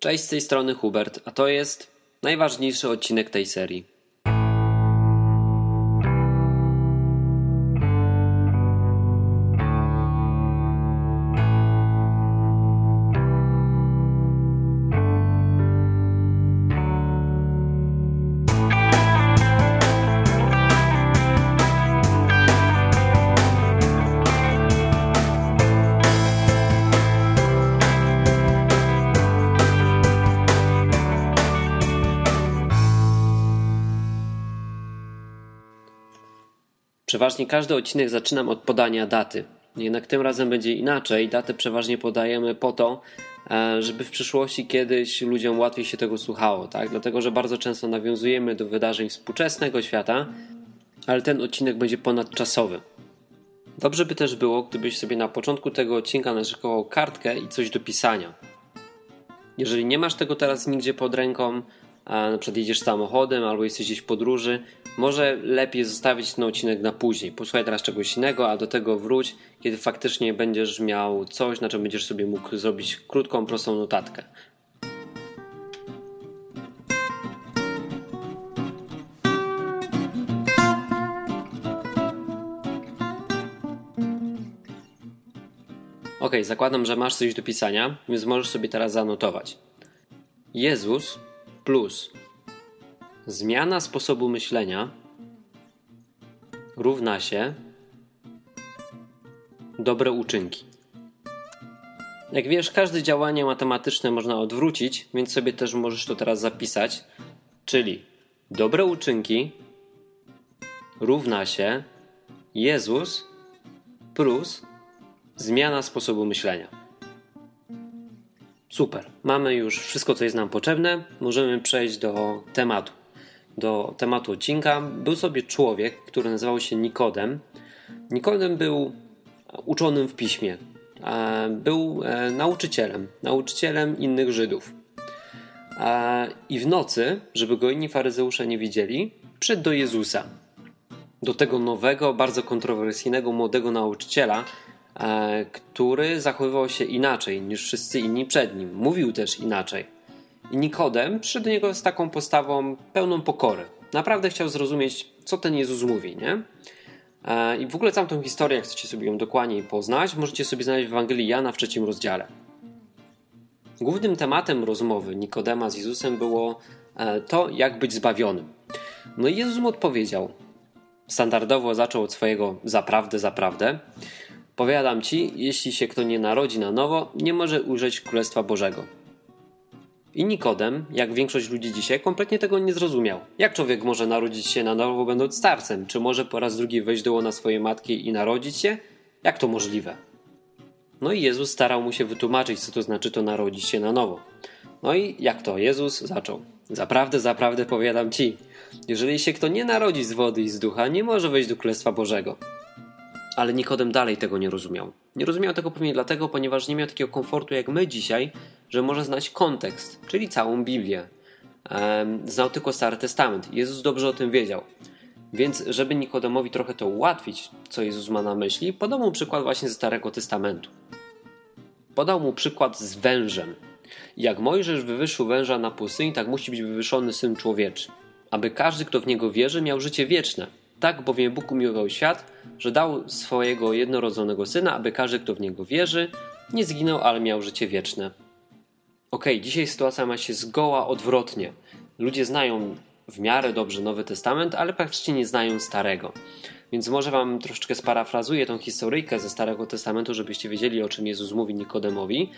Cześć z tej strony Hubert, a to jest najważniejszy odcinek tej serii. Przeważnie każdy odcinek zaczynam od podania daty. Jednak tym razem będzie inaczej. Datę przeważnie podajemy po to, e, żeby w przyszłości kiedyś ludziom łatwiej się tego słuchało, tak? Dlatego, że bardzo często nawiązujemy do wydarzeń współczesnego świata, ale ten odcinek będzie ponadczasowy. Dobrze by też było, gdybyś sobie na początku tego odcinka naszykował kartkę i coś do pisania. Jeżeli nie masz tego teraz nigdzie pod ręką, na przykład jedziesz samochodem albo jesteś gdzieś w podróży, może lepiej zostawić ten odcinek na później. Posłuchaj teraz czegoś innego, a do tego wróć, kiedy faktycznie będziesz miał coś, na czym będziesz sobie mógł zrobić krótką, prostą notatkę. Ok, zakładam, że masz coś do pisania, więc możesz sobie teraz zanotować. Jezus plus zmiana sposobu myślenia równa się dobre uczynki. Jak wiesz, każde działanie matematyczne można odwrócić, więc sobie też możesz to teraz zapisać. Czyli dobre uczynki równa się Jezus plus zmiana sposobu myślenia. Super, mamy już wszystko, co jest nam potrzebne. Możemy przejść do tematu. Do tematu odcinka. Był sobie człowiek, który nazywał się Nikodem. Nikodem był uczonym w piśmie. Był e, nauczycielem, nauczycielem innych Żydów. I w nocy, żeby go inni faryzeusze nie widzieli, przyszedł do Jezusa. Do tego nowego, bardzo kontrowersyjnego młodego nauczyciela, E, który zachowywał się inaczej niż wszyscy inni przed nim. Mówił też inaczej. I Nikodem przyszedł do niego z taką postawą pełną pokory. Naprawdę chciał zrozumieć, co ten Jezus mówi, nie? E, I w ogóle całą tą historię, jak chcecie sobie ją dokładniej poznać, możecie sobie znaleźć w Ewangelii Jana w trzecim rozdziale. Głównym tematem rozmowy Nikodema z Jezusem było e, to, jak być zbawionym. No i Jezus mu odpowiedział. Standardowo zaczął od swojego zaprawdę, zaprawdę. Powiadam ci, jeśli się kto nie narodzi na nowo, nie może ujrzeć Królestwa Bożego. I Nikodem, jak większość ludzi dzisiaj, kompletnie tego nie zrozumiał. Jak człowiek może narodzić się na nowo, będąc starcem? Czy może po raz drugi wejść do łona swojej matki i narodzić się? Jak to możliwe? No i Jezus starał mu się wytłumaczyć, co to znaczy to narodzić się na nowo. No i jak to? Jezus zaczął. Zaprawdę, zaprawdę powiadam ci, jeżeli się kto nie narodzi z wody i z ducha, nie może wejść do Królestwa Bożego. Ale Nikodem dalej tego nie rozumiał. Nie rozumiał tego pewnie dlatego, ponieważ nie miał takiego komfortu jak my dzisiaj, że może znać kontekst, czyli całą Biblię. Znał tylko Stary Testament. Jezus dobrze o tym wiedział. Więc, żeby Nikodemowi trochę to ułatwić, co Jezus ma na myśli, podał mu przykład właśnie ze Starego Testamentu. Podał mu przykład z wężem. Jak Mojżesz wywyższył węża na pustyni, tak musi być wywyższony syn człowieczy, aby każdy, kto w niego wierzy, miał życie wieczne. Tak bowiem Bóg umiłował świat, że dał swojego jednorodzonego syna, aby każdy, kto w niego wierzy, nie zginął, ale miał życie wieczne. Ok, dzisiaj sytuacja ma się zgoła odwrotnie. Ludzie znają w miarę dobrze Nowy Testament, ale praktycznie nie znają Starego. Więc może wam troszeczkę sparafrazuję tą historyjkę ze Starego Testamentu, żebyście wiedzieli, o czym Jezus mówi Nikodemowi.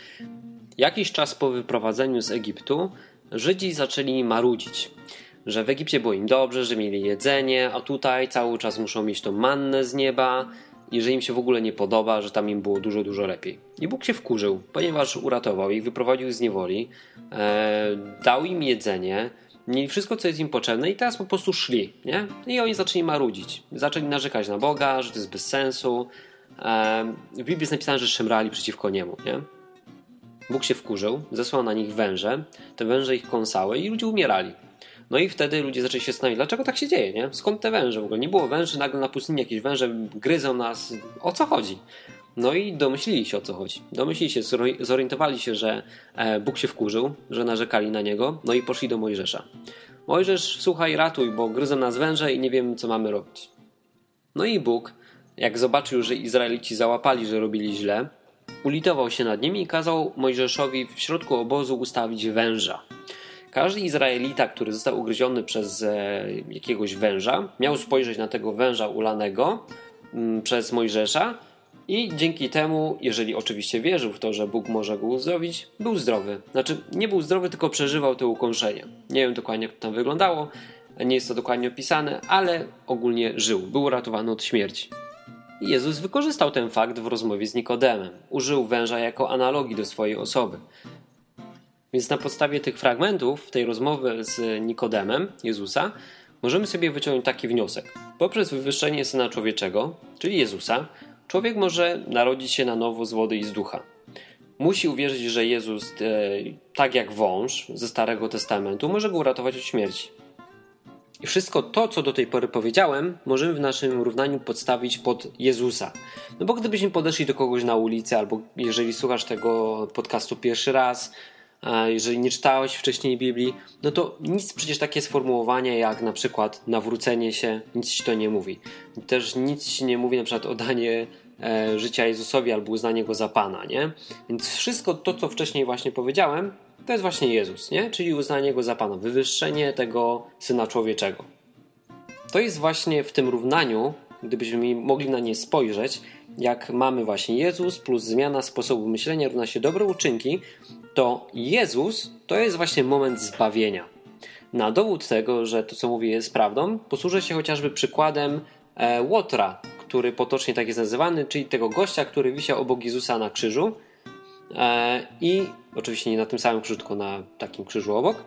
Jakiś czas po wyprowadzeniu z Egiptu Żydzi zaczęli marudzić że w Egipcie było im dobrze, że mieli jedzenie, a tutaj cały czas muszą mieć tą mannę z nieba i że im się w ogóle nie podoba, że tam im było dużo, dużo lepiej. I Bóg się wkurzył, ponieważ uratował ich, wyprowadził z niewoli, e, dał im jedzenie, mieli wszystko, co jest im potrzebne i teraz po prostu szli, nie? I oni zaczęli marudzić. Zaczęli narzekać na Boga, że to jest bez sensu. E, w Biblii jest napisane, że szemrali przeciwko niemu, nie? Bóg się wkurzył, zesłał na nich węże, te węże ich kąsały i ludzie umierali. No i wtedy ludzie zaczęli się zastanawiać, dlaczego tak się dzieje, nie? Skąd te węże w ogóle? Nie było węży, nagle na pustyni jakieś węże gryzą nas. O co chodzi? No i domyślili się o co chodzi. Domyślili się, zorientowali się, że e, Bóg się wkurzył, że narzekali na niego, no i poszli do Mojżesza. Mojżesz, słuchaj, ratuj, bo gryzą nas węże i nie wiemy, co mamy robić. No i Bóg, jak zobaczył, że Izraelici załapali, że robili źle, ulitował się nad nimi i kazał Mojżeszowi w środku obozu ustawić węża. Każdy Izraelita, który został ugryziony przez e, jakiegoś węża, miał spojrzeć na tego węża ulanego mm, przez Mojżesza i dzięki temu, jeżeli oczywiście wierzył w to, że Bóg może go uzdrowić, był zdrowy. Znaczy, nie był zdrowy, tylko przeżywał to ukąszenie. Nie wiem dokładnie, jak to tam wyglądało, nie jest to dokładnie opisane, ale ogólnie żył, był uratowany od śmierci. Jezus wykorzystał ten fakt w rozmowie z Nikodemem. Użył węża jako analogii do swojej osoby. Więc na podstawie tych fragmentów tej rozmowy z Nikodemem, Jezusa, możemy sobie wyciągnąć taki wniosek. Poprzez wywyższenie Syna Człowieczego, czyli Jezusa, człowiek może narodzić się na nowo z wody i z ducha. Musi uwierzyć, że Jezus, e, tak jak wąż ze Starego Testamentu, może go uratować od śmierci. I wszystko to, co do tej pory powiedziałem, możemy w naszym równaniu podstawić pod Jezusa. No bo gdybyśmy podeszli do kogoś na ulicy, albo jeżeli słuchasz tego podcastu pierwszy raz, jeżeli nie czytałeś wcześniej Biblii, no to nic przecież takie sformułowanie jak na przykład nawrócenie się, nic ci to nie mówi. Też nic ci nie mówi na przykład o danie e, życia Jezusowi albo uznanie go za Pana, nie? Więc wszystko to, co wcześniej właśnie powiedziałem, to jest właśnie Jezus, nie? Czyli uznanie go za Pana, wywyższenie tego Syna Człowieczego. To jest właśnie w tym równaniu, gdybyśmy mogli na nie spojrzeć, jak mamy właśnie Jezus plus zmiana sposobu myślenia równa się dobre uczynki, to Jezus to jest właśnie moment zbawienia. Na dowód tego, że to co mówię jest prawdą, posłużę się chociażby przykładem e, Łotra, który potocznie tak jest nazywany, czyli tego gościa, który wisiał obok Jezusa na krzyżu e, i oczywiście nie na tym samym krzyżu, tylko na takim krzyżu obok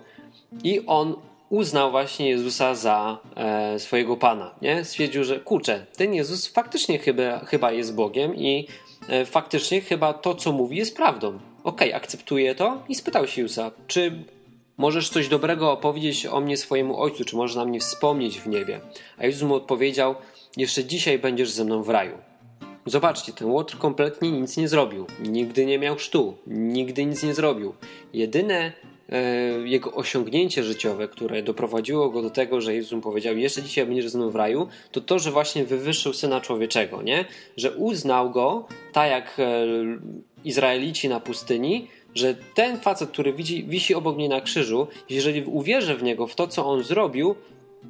i on uznał właśnie Jezusa za e, swojego Pana. Nie? Stwierdził, że kurczę, ten Jezus faktycznie chyba, chyba jest Bogiem i e, faktycznie chyba to, co mówi, jest prawdą. Okej, okay, akceptuje to i spytał się Jezusa, czy możesz coś dobrego opowiedzieć o mnie swojemu Ojcu, czy możesz na mnie wspomnieć w niebie? A Jezus mu odpowiedział, jeszcze dzisiaj będziesz ze mną w raju. Zobaczcie, ten Łotr kompletnie nic nie zrobił. Nigdy nie miał sztu, nigdy nic nie zrobił. Jedyne jego osiągnięcie życiowe, które doprowadziło go do tego, że Jezus mu powiedział, jeszcze dzisiaj będziesz ze mną w raju, to to, że właśnie wywyższył Syna Człowieczego, nie? Że uznał go, tak jak e, Izraelici na pustyni, że ten facet, który widzi, wisi obok mnie na krzyżu, jeżeli uwierzę w niego, w to, co on zrobił,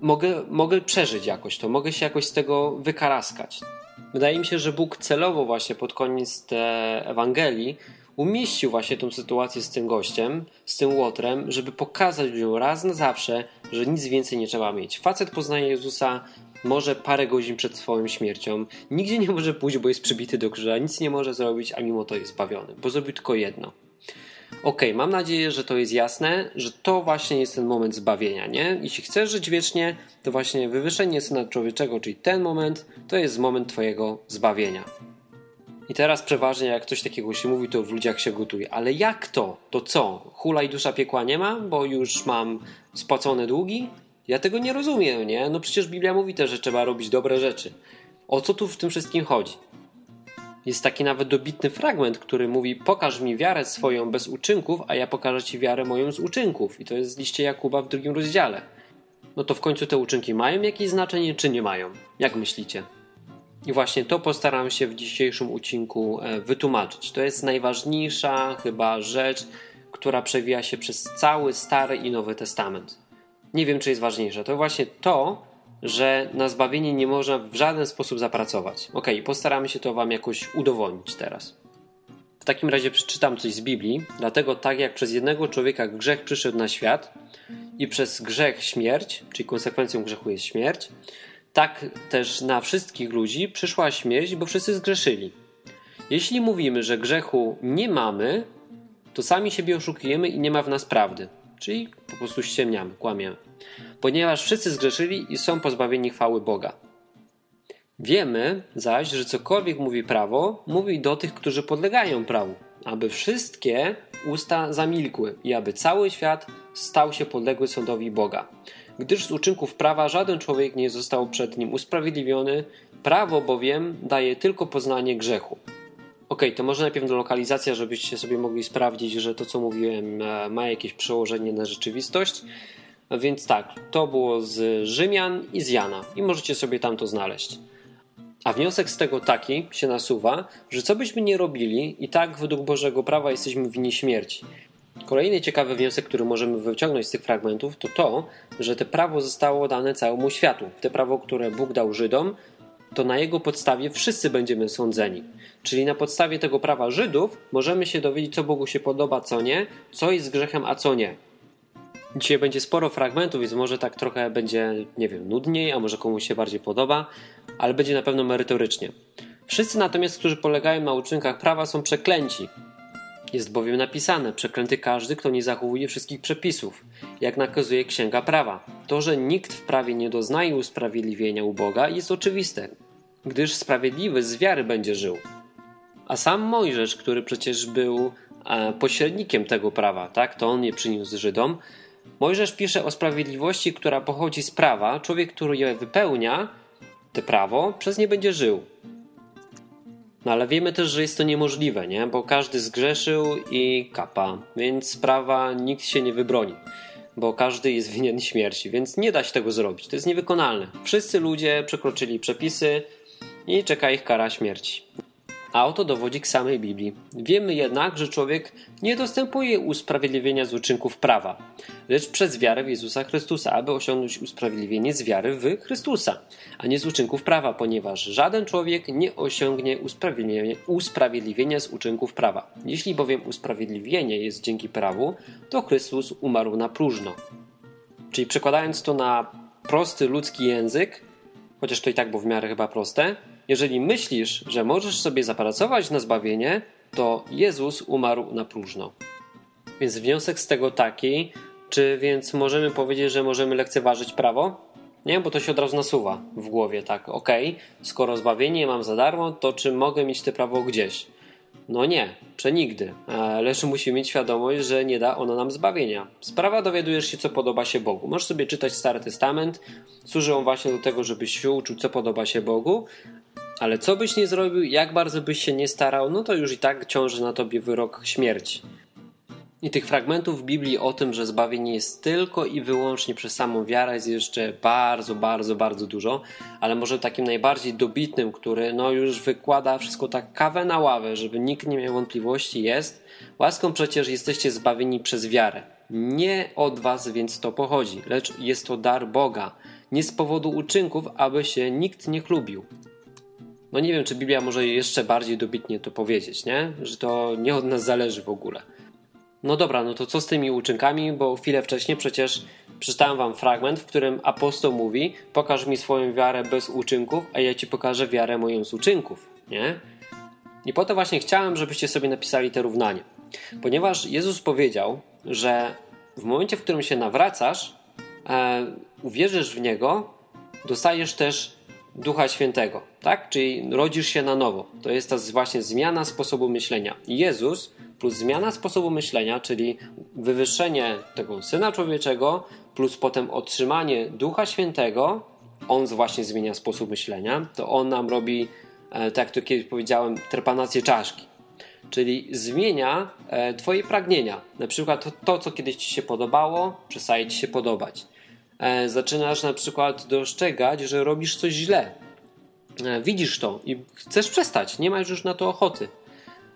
mogę, mogę przeżyć jakoś to, mogę się jakoś z tego wykaraskać. Wydaje mi się, że Bóg celowo właśnie pod koniec Ewangelii umieścił właśnie tą sytuację z tym gościem, z tym łotrem, żeby pokazać ludziom raz na zawsze, że nic więcej nie trzeba mieć. Facet poznaje Jezusa może parę godzin przed swoją śmiercią, nigdzie nie może pójść, bo jest przybity do krzyża, nic nie może zrobić, a mimo to jest zbawiony, bo zrobił tylko jedno. Ok, mam nadzieję, że to jest jasne, że to właśnie jest ten moment zbawienia, nie? Jeśli chcesz żyć wiecznie, to właśnie wywyższenie Syna Człowieczego, czyli ten moment, to jest moment Twojego zbawienia. I teraz przeważnie jak coś takiego się mówi, to w ludziach się gotuje. Ale jak to? To co? Hula i dusza piekła nie ma, bo już mam spłacone długi? Ja tego nie rozumiem, nie? No przecież Biblia mówi też, że trzeba robić dobre rzeczy. O co tu w tym wszystkim chodzi? Jest taki nawet dobitny fragment, który mówi: Pokaż mi wiarę swoją bez uczynków, a ja pokażę ci wiarę moją z uczynków. I to jest z liście Jakuba w drugim rozdziale. No to w końcu te uczynki mają jakieś znaczenie, czy nie mają? Jak myślicie? I właśnie to postaram się w dzisiejszym odcinku e, wytłumaczyć. To jest najważniejsza chyba rzecz, która przewija się przez cały Stary i Nowy Testament. Nie wiem, czy jest ważniejsze. To właśnie to, że na zbawienie nie można w żaden sposób zapracować. Ok, postaramy się to Wam jakoś udowodnić teraz. W takim razie przeczytam coś z Biblii, dlatego tak jak przez jednego człowieka grzech przyszedł na świat i przez grzech śmierć, czyli konsekwencją grzechu jest śmierć, tak też na wszystkich ludzi przyszła śmierć, bo wszyscy zgrzeszyli. Jeśli mówimy, że grzechu nie mamy, to sami siebie oszukujemy i nie ma w nas prawdy. Czyli po prostu ściemniamy, kłamiemy. Ponieważ wszyscy zgrzeszyli i są pozbawieni chwały Boga. Wiemy zaś, że cokolwiek mówi prawo, mówi do tych, którzy podlegają prawu, aby wszystkie usta zamilkły i aby cały świat stał się podległy sądowi Boga gdyż z uczynków prawa żaden człowiek nie został przed nim usprawiedliwiony, prawo bowiem daje tylko poznanie grzechu. Ok, to może najpierw lokalizacja, żebyście sobie mogli sprawdzić, że to co mówiłem e, ma jakieś przełożenie na rzeczywistość. Więc tak, to było z Rzymian i z Jana i możecie sobie tam to znaleźć. A wniosek z tego taki się nasuwa, że co byśmy nie robili, i tak według Bożego prawa jesteśmy winni śmierci. Kolejny ciekawy wniosek, który możemy wyciągnąć z tych fragmentów, to to, że to prawo zostało dane całemu światu. Te prawo, które Bóg dał Żydom, to na jego podstawie wszyscy będziemy sądzeni. Czyli na podstawie tego prawa Żydów możemy się dowiedzieć, co Bogu się podoba, co nie, co jest grzechem, a co nie. Dzisiaj będzie sporo fragmentów, więc może tak trochę będzie, nie wiem, nudniej, a może komuś się bardziej podoba, ale będzie na pewno merytorycznie. Wszyscy natomiast, którzy polegają na uczynkach prawa, są przeklęci. Jest bowiem napisane: Przeklęty każdy, kto nie zachowuje wszystkich przepisów, jak nakazuje księga prawa. To, że nikt w prawie nie doznaje usprawiedliwienia u Boga, jest oczywiste, gdyż sprawiedliwy z wiary będzie żył. A sam Mojżesz, który przecież był e, pośrednikiem tego prawa, tak, to on je przyniósł Żydom. Mojżesz pisze o sprawiedliwości, która pochodzi z prawa. Człowiek, który je wypełnia, te prawo, przez nie będzie żył. No ale wiemy też, że jest to niemożliwe, nie? Bo każdy zgrzeszył i kapa, więc sprawa nikt się nie wybroni, bo każdy jest winien śmierci, więc nie da się tego zrobić. To jest niewykonalne. Wszyscy ludzie przekroczyli przepisy i czeka ich kara śmierci a oto dowodzik samej Biblii. Wiemy jednak, że człowiek nie dostępuje usprawiedliwienia z uczynków prawa, lecz przez wiarę w Jezusa Chrystusa, aby osiągnąć usprawiedliwienie z wiary w Chrystusa, a nie z uczynków prawa, ponieważ żaden człowiek nie osiągnie usprawiedliwienia, usprawiedliwienia z uczynków prawa. Jeśli bowiem usprawiedliwienie jest dzięki prawu, to Chrystus umarł na próżno. Czyli przekładając to na prosty ludzki język, chociaż to i tak było w miarę chyba proste, jeżeli myślisz, że możesz sobie zapracować na zbawienie, to Jezus umarł na próżno. Więc wniosek z tego taki, czy więc możemy powiedzieć, że możemy lekceważyć prawo? Nie, bo to się od razu nasuwa w głowie, tak, okej, okay, skoro zbawienie mam za darmo, to czy mogę mieć te prawo gdzieś? No nie, przenigdy, lecz musimy mieć świadomość, że nie da ono nam zbawienia. Sprawa dowiadujesz się, co podoba się Bogu. Możesz sobie czytać Stary Testament, służy on właśnie do tego, żebyś się uczył, co podoba się Bogu, ale co byś nie zrobił, jak bardzo byś się nie starał, no to już i tak ciąży na tobie wyrok śmierci. I tych fragmentów w Biblii o tym, że zbawienie jest tylko i wyłącznie przez samą wiarę jest jeszcze bardzo, bardzo, bardzo dużo, ale może takim najbardziej dobitnym, który no już wykłada wszystko tak kawę na ławę, żeby nikt nie miał wątpliwości jest, łaską przecież jesteście zbawieni przez wiarę. Nie od was więc to pochodzi, lecz jest to dar Boga, nie z powodu uczynków, aby się nikt nie chlubił no nie wiem, czy Biblia może jeszcze bardziej dobitnie to powiedzieć, nie? Że to nie od nas zależy w ogóle. No dobra, no to co z tymi uczynkami? Bo chwilę wcześniej przecież przeczytałem wam fragment, w którym apostoł mówi: Pokaż mi swoją wiarę bez uczynków, a ja ci pokażę wiarę moją z uczynków, nie? I po to właśnie chciałem, żebyście sobie napisali te równanie. Ponieważ Jezus powiedział, że w momencie, w którym się nawracasz, e, uwierzysz w Niego, dostajesz też Ducha Świętego, tak? Czyli rodzisz się na nowo. To jest ta właśnie zmiana sposobu myślenia. Jezus plus zmiana sposobu myślenia, czyli wywyższenie tego Syna Człowieczego, plus potem otrzymanie Ducha Świętego, on właśnie zmienia sposób myślenia, to on nam robi, e, tak jak to kiedyś powiedziałem, trepanację czaszki. Czyli zmienia e, Twoje pragnienia. Na przykład to, to, co kiedyś Ci się podobało, przestaje Ci się podobać zaczynasz na przykład dostrzegać, że robisz coś źle. E, widzisz to i chcesz przestać, nie masz już na to ochoty.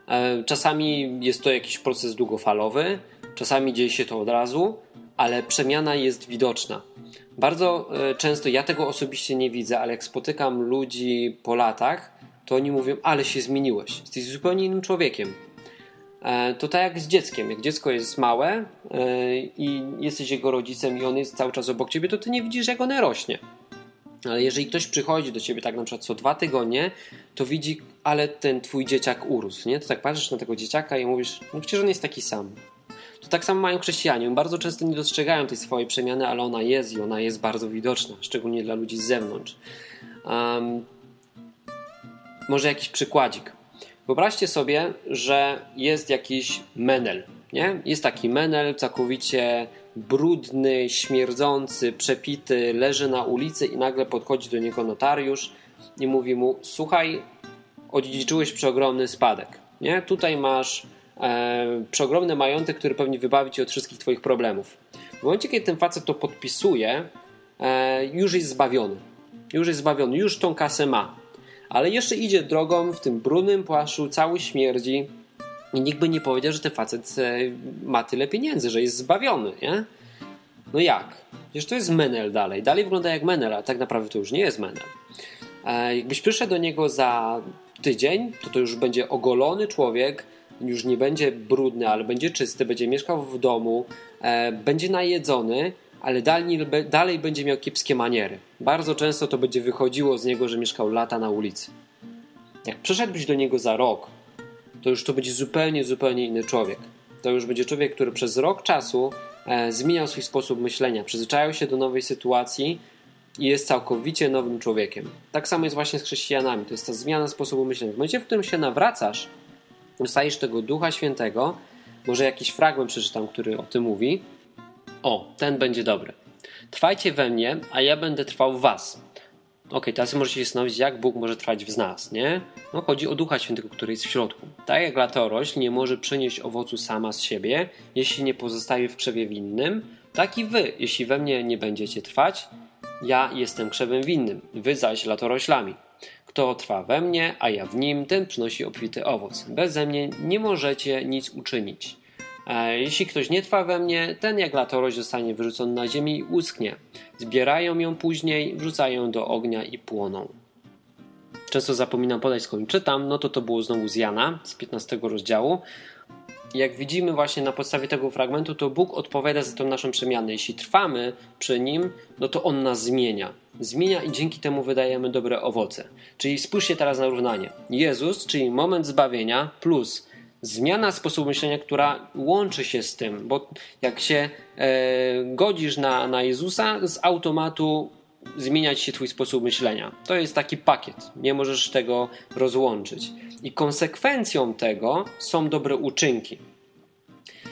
E, czasami jest to jakiś proces długofalowy, czasami dzieje się to od razu, ale przemiana jest widoczna. Bardzo często ja tego osobiście nie widzę, ale jak spotykam ludzi po latach, to oni mówią: Ale się zmieniłeś, jesteś zupełnie innym człowiekiem. E, to tak jak z dzieckiem. Jak dziecko jest małe e, i jesteś jego rodzicem i on jest cały czas obok ciebie, to ty nie widzisz, jak one rośnie. Ale jeżeli ktoś przychodzi do ciebie tak na przykład co dwa tygodnie, to widzi, ale ten twój dzieciak urósł, nie? To tak patrzysz na tego dzieciaka i mówisz, no przecież on jest taki sam. To tak samo mają chrześcijanie. Bardzo często nie dostrzegają tej swojej przemiany, ale ona jest i ona jest bardzo widoczna, szczególnie dla ludzi z zewnątrz. Um, może jakiś przykładzik. Wyobraźcie sobie, że jest jakiś menel. Nie? Jest taki menel całkowicie brudny, śmierdzący, przepity, leży na ulicy i nagle podchodzi do niego notariusz i mówi mu: Słuchaj, odziedziczyłeś przeogromny spadek. Nie? Tutaj masz e, przeogromny majątek, który pewnie wybawi cię od wszystkich twoich problemów. W momencie, kiedy ten facet to podpisuje, e, już jest zbawiony. Już jest zbawiony, już tą kasę ma. Ale jeszcze idzie drogą w tym brudnym płaszczu, cały śmierdzi i nikt by nie powiedział, że ten facet e, ma tyle pieniędzy, że jest zbawiony, nie? No jak? Przecież to jest Menel dalej. Dalej wygląda jak Menel, a tak naprawdę to już nie jest Menel. E, jakbyś przyszedł do niego za tydzień, to to już będzie ogolony człowiek, już nie będzie brudny, ale będzie czysty, będzie mieszkał w domu, e, będzie najedzony, ale dalej, dalej będzie miał kiepskie maniery. Bardzo często to będzie wychodziło z niego, że mieszkał lata na ulicy. Jak przyszedłbyś do niego za rok, to już to będzie zupełnie, zupełnie inny człowiek. To już będzie człowiek, który przez rok czasu e, zmieniał swój sposób myślenia, przyzwyczaił się do nowej sytuacji i jest całkowicie nowym człowiekiem. Tak samo jest właśnie z chrześcijanami. To jest ta zmiana sposobu myślenia. W momencie, w którym się nawracasz, dostajesz tego Ducha Świętego, może jakiś fragment przeczytam, który o tym mówi. O, ten będzie dobry. Trwajcie we mnie, a ja będę trwał w was. Ok, teraz możecie się zastanowić, jak Bóg może trwać w nas, nie? No, chodzi o Ducha Świętego, który jest w środku. Tak jak latorośl nie może przynieść owocu sama z siebie, jeśli nie pozostaje w krzewie winnym, tak i wy, jeśli we mnie nie będziecie trwać, ja jestem krzewem winnym, wy zaś latoroślami. Kto trwa we mnie, a ja w nim, ten przynosi obfity owoc. Beze mnie nie możecie nic uczynić. Jeśli ktoś nie trwa we mnie, ten jak latorość zostanie wyrzucony na ziemię i uschnie. Zbierają ją później, wrzucają do ognia i płoną. Często zapominam podać skąd czytam, no to to było znowu z Jana, z 15 rozdziału. Jak widzimy właśnie na podstawie tego fragmentu, to Bóg odpowiada za tę naszą przemianę. Jeśli trwamy przy Nim, no to On nas zmienia. Zmienia i dzięki temu wydajemy dobre owoce. Czyli spójrzcie teraz na równanie. Jezus, czyli moment zbawienia, plus zmiana sposobu myślenia, która łączy się z tym, bo jak się e, godzisz na, na Jezusa, z automatu zmieniać się Twój sposób myślenia. To jest taki pakiet, nie możesz tego rozłączyć. I konsekwencją tego są dobre uczynki.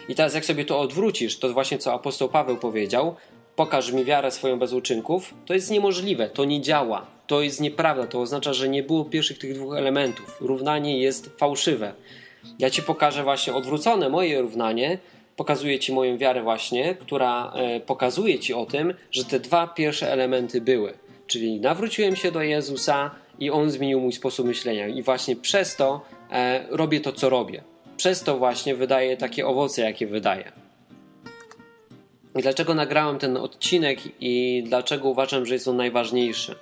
I teraz, jak sobie to odwrócisz, to właśnie co apostoł Paweł powiedział: pokaż mi wiarę swoją bez uczynków, to jest niemożliwe, to nie działa, to jest nieprawda, to oznacza, że nie było pierwszych tych dwóch elementów. Równanie jest fałszywe. Ja ci pokażę właśnie odwrócone moje równanie, pokazuję ci moją wiarę właśnie, która e, pokazuje ci o tym, że te dwa pierwsze elementy były. Czyli nawróciłem się do Jezusa i On zmienił mój sposób myślenia i właśnie przez to e, robię to, co robię. Przez to właśnie wydaję takie owoce, jakie wydaję. I dlaczego nagrałem ten odcinek i dlaczego uważam, że jest on najważniejszy?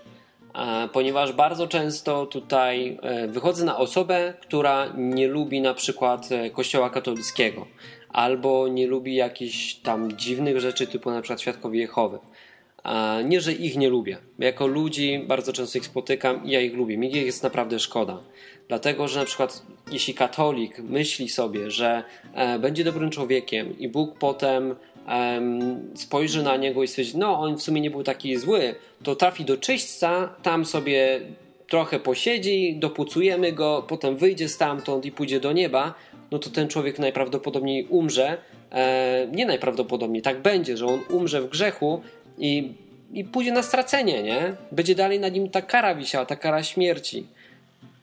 E, ponieważ bardzo często tutaj e, wychodzę na osobę, która nie lubi na przykład e, Kościoła katolickiego albo nie lubi jakichś tam dziwnych rzeczy typu na przykład Świadkowie Jehowy. Nie, że ich nie lubię. Jako ludzi bardzo często ich spotykam i ja ich lubię. Mi ich jest naprawdę szkoda. Dlatego, że na przykład jeśli katolik myśli sobie, że będzie dobrym człowiekiem i Bóg potem spojrzy na niego i stwierdzi, no on w sumie nie był taki zły, to trafi do czyśćca, tam sobie trochę posiedzi, dopucujemy go, potem wyjdzie stamtąd i pójdzie do nieba, no to ten człowiek najprawdopodobniej umrze. E, nie najprawdopodobniej, tak będzie, że on umrze w grzechu i, i pójdzie na stracenie, nie? Będzie dalej nad nim ta kara wisiała, ta kara śmierci.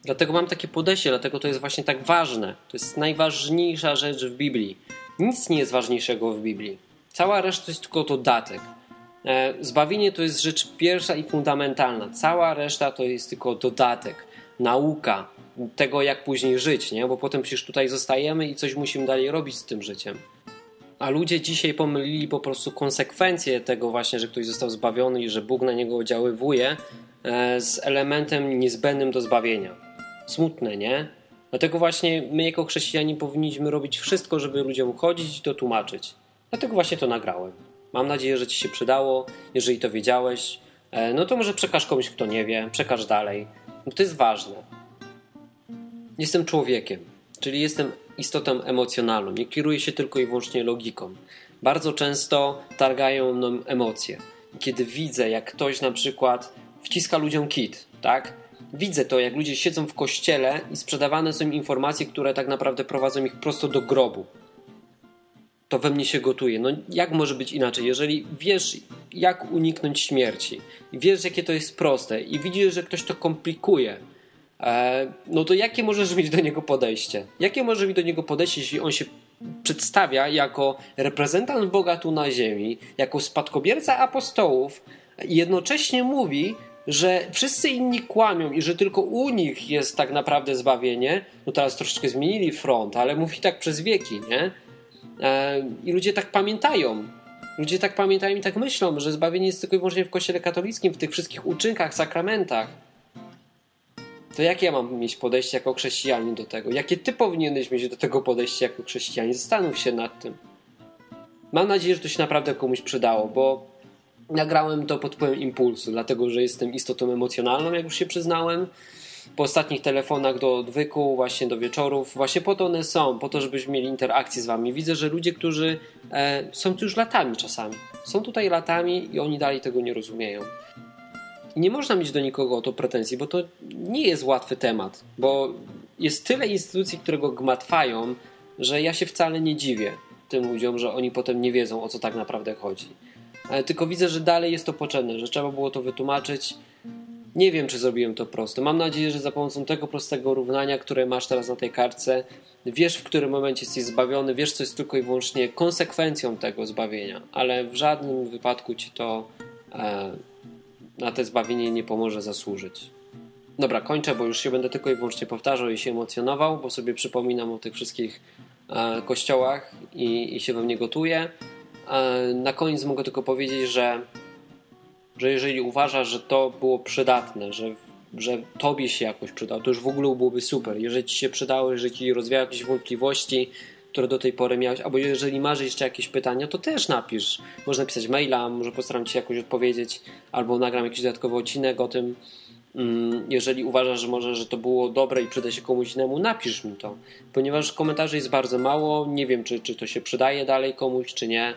Dlatego mam takie podejście, dlatego to jest właśnie tak ważne. To jest najważniejsza rzecz w Biblii. Nic nie jest ważniejszego w Biblii. Cała reszta to jest tylko dodatek. E, zbawienie to jest rzecz pierwsza i fundamentalna. Cała reszta to jest tylko dodatek, nauka tego, jak później żyć, nie? bo potem przecież tutaj zostajemy i coś musimy dalej robić z tym życiem. A ludzie dzisiaj pomylili po prostu konsekwencje tego właśnie, że ktoś został zbawiony i że Bóg na niego oddziaływuje e, z elementem niezbędnym do zbawienia. Smutne, nie? Dlatego właśnie my jako chrześcijanie powinniśmy robić wszystko, żeby ludziom chodzić i to tłumaczyć. Dlatego właśnie to nagrałem. Mam nadzieję, że Ci się przydało. Jeżeli to wiedziałeś, e, no to może przekaż komuś, kto nie wie, przekaż dalej. No to jest ważne. Jestem człowiekiem, czyli jestem istotą emocjonalną. Nie kieruję się tylko i wyłącznie logiką. Bardzo często targają mną emocje. Kiedy widzę, jak ktoś na przykład wciska ludziom kit, tak? Widzę to, jak ludzie siedzą w kościele i sprzedawane są im informacje, które tak naprawdę prowadzą ich prosto do grobu to we mnie się gotuje. No jak może być inaczej? Jeżeli wiesz, jak uniknąć śmierci, wiesz, jakie to jest proste, i widzisz, że ktoś to komplikuje, e, no to jakie możesz mieć do niego podejście? Jakie może mieć do niego podejście, jeśli on się przedstawia jako reprezentant Boga tu na ziemi, jako spadkobierca apostołów i jednocześnie mówi, że wszyscy inni kłamią i że tylko u nich jest tak naprawdę zbawienie, no teraz troszeczkę zmienili front, ale mówi tak przez wieki, nie? E, I ludzie tak pamiętają. Ludzie tak pamiętają i tak myślą, że zbawienie jest tylko i wyłącznie w kościele katolickim, w tych wszystkich uczynkach, sakramentach. To jakie ja mam mieć podejście jako chrześcijanin do tego? Jakie ty powinieneś mieć do tego podejście jako chrześcijanin? Zastanów się nad tym. Mam nadzieję, że to się naprawdę komuś przydało, bo nagrałem to pod wpływem impulsu, dlatego że jestem istotą emocjonalną, jak już się przyznałem. Po ostatnich telefonach do odwyku, właśnie do wieczorów, właśnie po to one są, po to, żebyśmy mieli interakcję z wami. Widzę, że ludzie, którzy e, są tu już latami czasami, są tutaj latami i oni dalej tego nie rozumieją. I nie można mieć do nikogo o to pretensji, bo to nie jest łatwy temat, bo jest tyle instytucji, które go gmatwają, że ja się wcale nie dziwię tym ludziom, że oni potem nie wiedzą o co tak naprawdę chodzi. Ale tylko widzę, że dalej jest to potrzebne, że trzeba było to wytłumaczyć. Nie wiem, czy zrobiłem to prosto. Mam nadzieję, że za pomocą tego prostego równania, które masz teraz na tej kartce, wiesz, w którym momencie jesteś zbawiony, wiesz, co jest tylko i wyłącznie konsekwencją tego zbawienia, ale w żadnym wypadku ci to e, na te zbawienie nie pomoże zasłużyć. Dobra, kończę, bo już się będę tylko i wyłącznie powtarzał i się emocjonował, bo sobie przypominam o tych wszystkich e, kościołach i, i się we mnie gotuje. E, na koniec mogę tylko powiedzieć, że, że jeżeli uważasz, że to było przydatne, że, że tobie się jakoś przydało, to już w ogóle byłoby super. Jeżeli ci się przydało, jeżeli ci rozwijały jakieś wątpliwości, które do tej pory miałeś, albo jeżeli masz jeszcze jakieś pytania, to też napisz. Można napisać maila, może postaram się jakoś odpowiedzieć, albo nagram jakiś dodatkowy odcinek o tym. Mm, jeżeli uważasz, że może, że to było dobre i przyda się komuś innemu, napisz mi to. Ponieważ komentarzy jest bardzo mało, nie wiem, czy, czy to się przydaje dalej komuś, czy nie.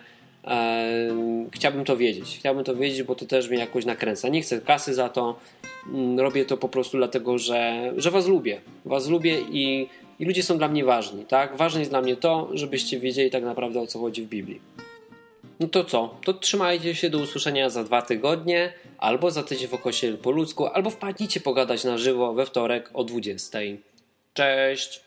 Chciałbym to wiedzieć. Chciałbym to wiedzieć, bo to też mnie jakoś nakręca. Nie chcę kasy za to. Mm, robię to po prostu dlatego, że, że Was lubię. Was lubię i, i ludzie są dla mnie ważni. Tak? Ważne jest dla mnie to, żebyście wiedzieli tak naprawdę o co chodzi w Biblii. No to co? To trzymajcie się do usłyszenia za dwa tygodnie, albo za tydzień w Okosie po ludzku, albo wpadnijcie pogadać na żywo we wtorek o 20. Cześć!